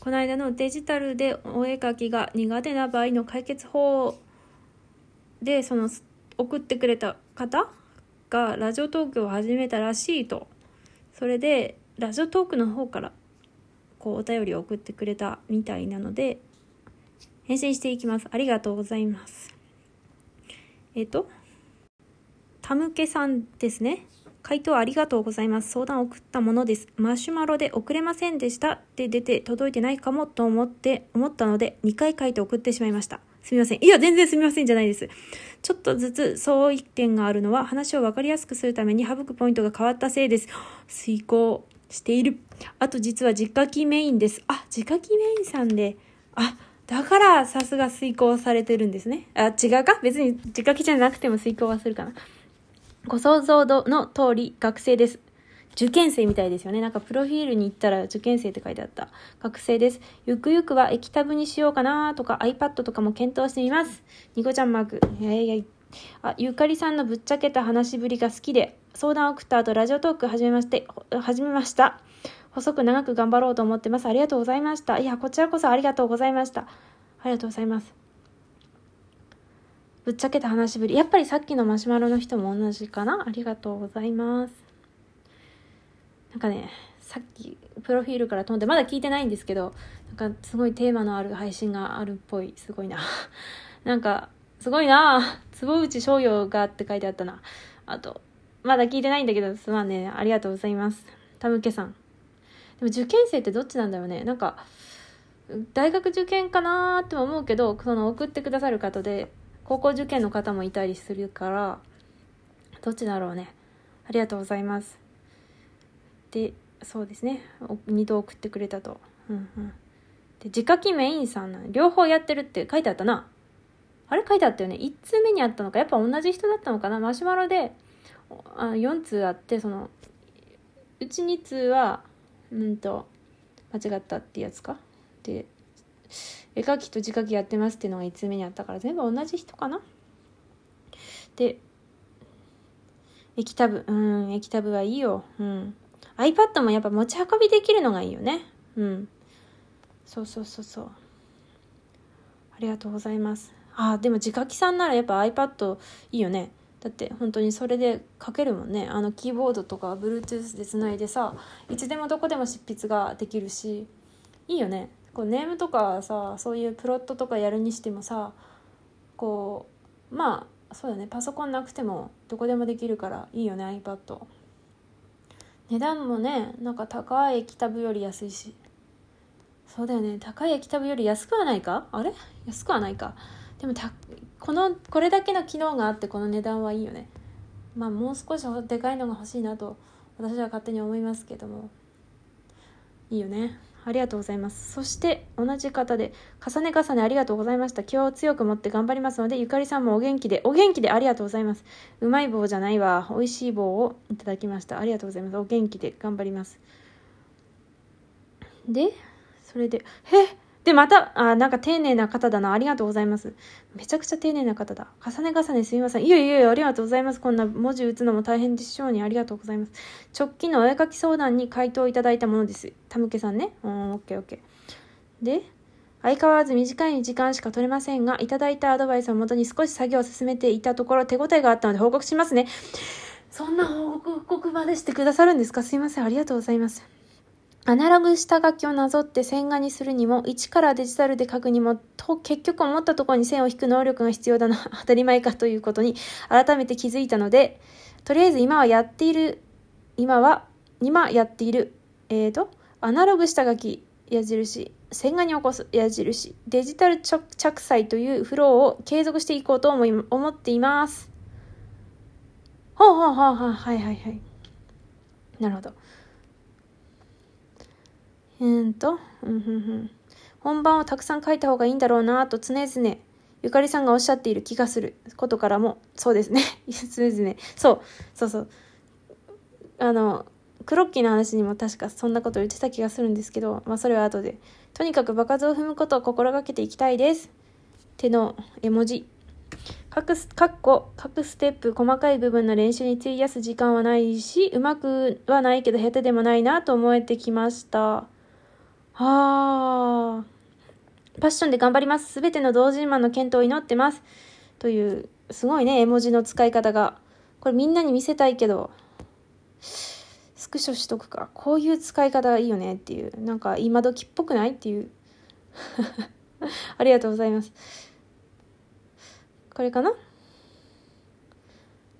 この間のデジタルでお絵描きが苦手な場合の解決法でその送ってくれた方がラジオトークを始めたらしいと。それでラジオトークの方からこうお便りを送ってくれたみたいなので返信していきます。ありがとうございます。えっ、とたむけさんですね。回答ありがとうございます。相談を送ったものです。マシュマロで送れませんでしたって出て届いてないかもと思って、思ったので2回書いて送ってしまいました。すみません。いや、全然すみませんじゃないです。ちょっとずつ相違点があるのは話を分かりやすくするために省くポイントが変わったせいです。遂行している。あと実は実家機メインです。あ、実家機メインさんで、あ、だからさすが遂行されてるんですね。あ、違うか？別に実家機じゃなくても遂行はするかな。ご想像の通り学生です。受験生みたいですよね。なんかプロフィールに行ったら受験生って書いてあった。学生です。ゆくゆくは液タブにしようかなとか iPad とかも検討してみます。ニコちゃんマーク。いやいやあ、ゆかりさんのぶっちゃけた話ぶりが好きで、相談を送った後、ラジオトーク始めまして、始めました。細く長く頑張ろうと思ってます。ありがとうございました。いや、こちらこそありがとうございました。ありがとうございます。ぶっちゃけた話ぶり。やっぱりさっきのマシュマロの人も同じかな？ありがとうございます。なんかね、さっきプロフィールから飛んで、まだ聞いてないんですけど、なんかすごいテーマのある配信があるっぽい。すごいな。なんか、すごいな。坪内翔陽がって書いてあったな。あと、まだ聞いてないんだけど、すまんね。ありがとうございます。たむけさん。でも受験生ってどっちなんだろうね。なんか、大学受験かなーって思うけど、その送ってくださる方で、高校受験の方もいたりするからどっちだろうね。ありがとうございます。でそうですね。2度送ってくれたと。うんうん。で自家機メインさんな両方やってるって書いてあったな。あれ書いてあったよね。1通目にあったのかやっぱ同じ人だったのかな。マシュマロであ4通あってそのうち2通はうんと間違ったってやつか。で絵描きと字書きやってますっていうのが5つ目にあったから全部同じ人かな？で液タブうん液タブはいいよ。うん。iPad もやっぱ持ち運びできるのがいいよね。うん。そうそうそうそう。ありがとうございます。あでも字書きさんならやっぱ iPad いいよね。だって本当にそれで書けるもんね。あのキーボードとか Bluetooth でつないでさいつでもどこでも執筆ができるしいいよね。こうネームとかさそういうプロットとかやるにしてもさこうまあそうだねパソコンなくてもどこでもできるからいいよね iPad 値段もねなんか高い液タブより安いし。そうだよね高い液タブより安くはないか？あれ？安くはないか。でもたこのこれだけの機能があってこの値段はいいよね。まあもう少しでかいのが欲しいなと私は勝手に思いますけども。いいよね。ありがとうございます。そして同じ方で、重ね重ねありがとうございました。気を強く持って頑張りますので、ゆかりさんもお元気で、お元気でありがとうございます。うまい棒じゃないわ。美味しい棒をいただきました。ありがとうございます。お元気で頑張ります。で、それで、へで、また、あ、なんか丁寧な方だな。ありがとうございます。めちゃくちゃ丁寧な方だ。重ね重ねすみません。いやいやいや、ありがとうございます。こんな文字打つのも大変でしょうに。ありがとうございます。直近のお絵描き相談に回答いただいたものです。たむけさんね。うん、オッケーオッケー。で、相変わらず短い時間しか取れませんが、いただいたアドバイスをもとに少し作業を進めていたところ、手応えがあったので報告しますね。そんな報告までしてくださるんですか？すいません。ありがとうございます。アナログ下書きをなぞって線画にするにも、一からデジタルで書くにも、と結局思ったところに線を引く能力が必要だな、当たり前かということに改めて気づいたので、とりあえず今はやっている、今は、今やっている、えーと、アナログ下書き、矢印、線画に起こす矢印、デジタル着彩というフローを継続していこうと思い思っています。ほうほうほうほう、はいはいはい。なるほど。えー、と、うんふん。本番をたくさん書いた方がいいんだろうなと常々、ゆかりさんがおっしゃっている気がすることからも、そうですね。常々。そう、そうそう。あの、クロッキーの話にも確かそんなこと言ってた気がするんですけど、まあそれは後で。とにかく場数を踏むことを心がけていきたいです。手の絵文字。各、各個、各ステップ、細かい部分の練習に費やす時間はないし、うまくはないけど下手でもないなと思えてきました。あパッションで頑張ります。すべての同人マンの健闘を祈ってます。という、すごいね、絵文字の使い方が。これみんなに見せたいけど、スクショしとくか。こういう使い方がいいよねっていう。なんか今時っぽくない？っていう。ありがとうございます。これかな？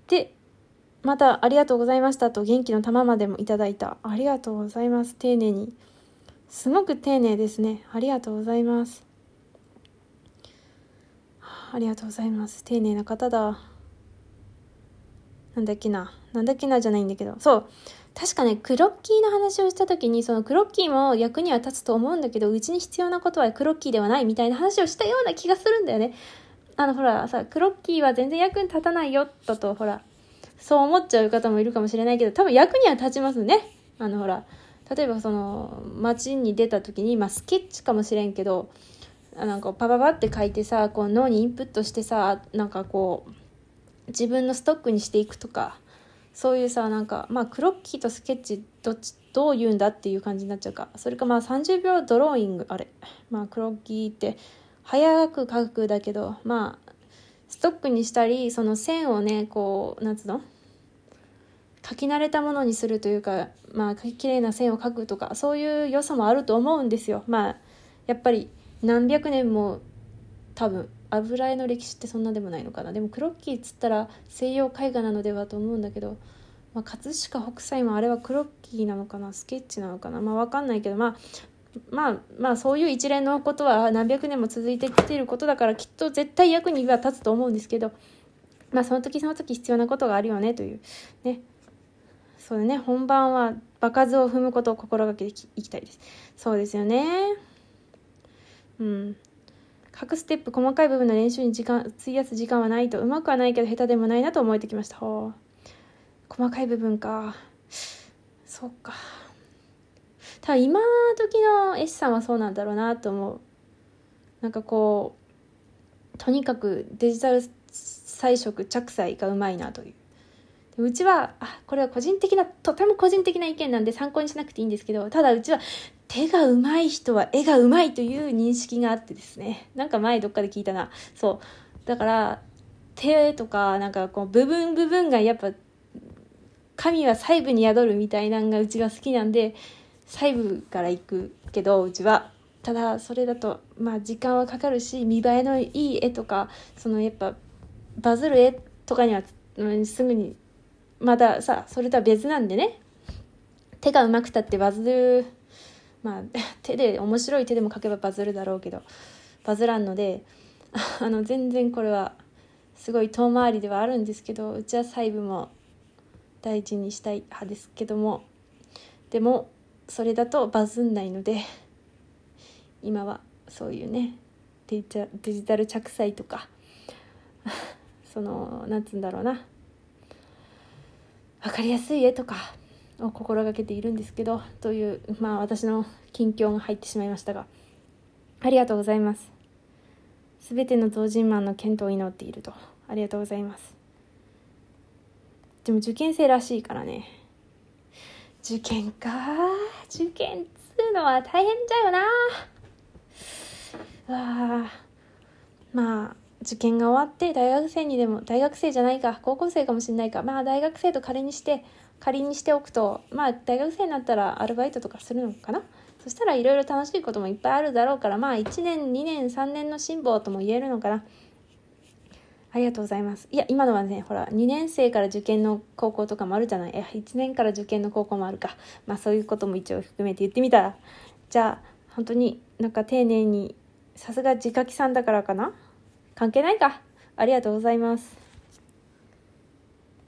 で、またありがとうございましたと元気の玉までもいただいた。ありがとうございます。丁寧に。すごく丁寧ですね。ありがとうございます。ありがとうございます。丁寧な方だ。なんだっけな。なんだっけなじゃないんだけど。そう。確かね、クロッキーの話をした時に、そのクロッキーも役には立つと思うんだけど、うちに必要なことはクロッキーではないみたいな話をしたような気がするんだよね。あの、ほら、さ、クロッキーは全然役に立たないよ、だと、ほら、そう思っちゃう方もいるかもしれないけど、多分役には立ちますね。あの、ほら、例えばその、街に出た時に、まあ、スケッチかもしれんけど、なんかパパパって書いてさ、こう脳にインプットしてさ、なんかこう、自分のストックにしていくとか、そういうさ、なんか、まあ、クロッキーとスケッチ、どっち、どう言うんだっていう感じになっちゃうか。それかまあ30秒ドローイング、あれ。まあ、クロッキーって、早く書くだけど、まあ、ストックにしたり、その線をね、こう、なんつうの書き慣れたものにするというか、まあ、綺麗な線を描くとか、そういう良さもあると思うんですよ。まあ、やっぱり何百年も多分、油絵の歴史ってそんなでもないのかな。でも、クロッキーっつったら西洋絵画なのではと思うんだけど、まあ、葛飾北斎もあれはクロッキーなのかなスケッチなのかなまあ、わかんないけど、まあ、まあまあそういう一連のことは何百年も続いてきていることだからきっと絶対役には立つと思うんですけどまあその時その時必要なことがあるよねというねそうだね本番は場数を踏むことを心がけていきたいです。そうですよね。うん。各ステップ細かい部分の練習に時間費やす時間はないとうまくはないけど下手でもないなと思えてきました。細かい部分か。そっか。多分今時の絵師さんはそうなんだろうなと思う。なんかこうとにかくデジタル彩色着彩がうまいなという。うちはあこれは個人的なとても個人的な意見なんで参考にしなくていいんですけどただうちは手が上手い人は絵が上手いという認識があってですね。なんか前どっかで聞いたな。そう。だから手とかなんかこう部分部分がやっぱ神は細部に宿るみたいなのがうちが好きなんで細部から行くけどうちは。ただそれだとまあ時間はかかるし見栄えのいい絵とかそのやっぱバズる絵とかには、うん、すぐにまださそれとは別なんでね。手がうまくたってバズる。まあ 手で面白い手でも描けばバズるだろうけどバズらんので あの全然これはすごい遠回りではあるんですけどうちは細部も大事にしたい派ですけども。でもそれだとバズんないので今はそういうねデジタル着彩とか そのなんつうんだろうな。分かりやすい絵とかを心がけているんですけどというまあ私の近況が入ってしまいましたがありがとうございます。全ての同人マンの健闘を祈っていると。ありがとうございます。でも受験生らしいからね。受験か。受験っつうのは大変じゃよな。わあ。まあ受験が終わって大学生にでも大学生じゃないか高校生かもしれないかまあ大学生と仮にして仮にしておくとまあ大学生になったらアルバイトとかするのかな？そしたらいろいろ楽しいこともいっぱいあるだろうからまあ1年2年3年の辛抱とも言えるのかなありがとうございます。いや、今のはね、ほら、2年生から受験の高校とかもあるじゃない？いや、1年から受験の高校もあるか。まあ、そういうことも一応含めて言ってみたら。じゃあ、本当になんか丁寧に、さすが自家機さんだからかな？関係ないか。ありがとうございます。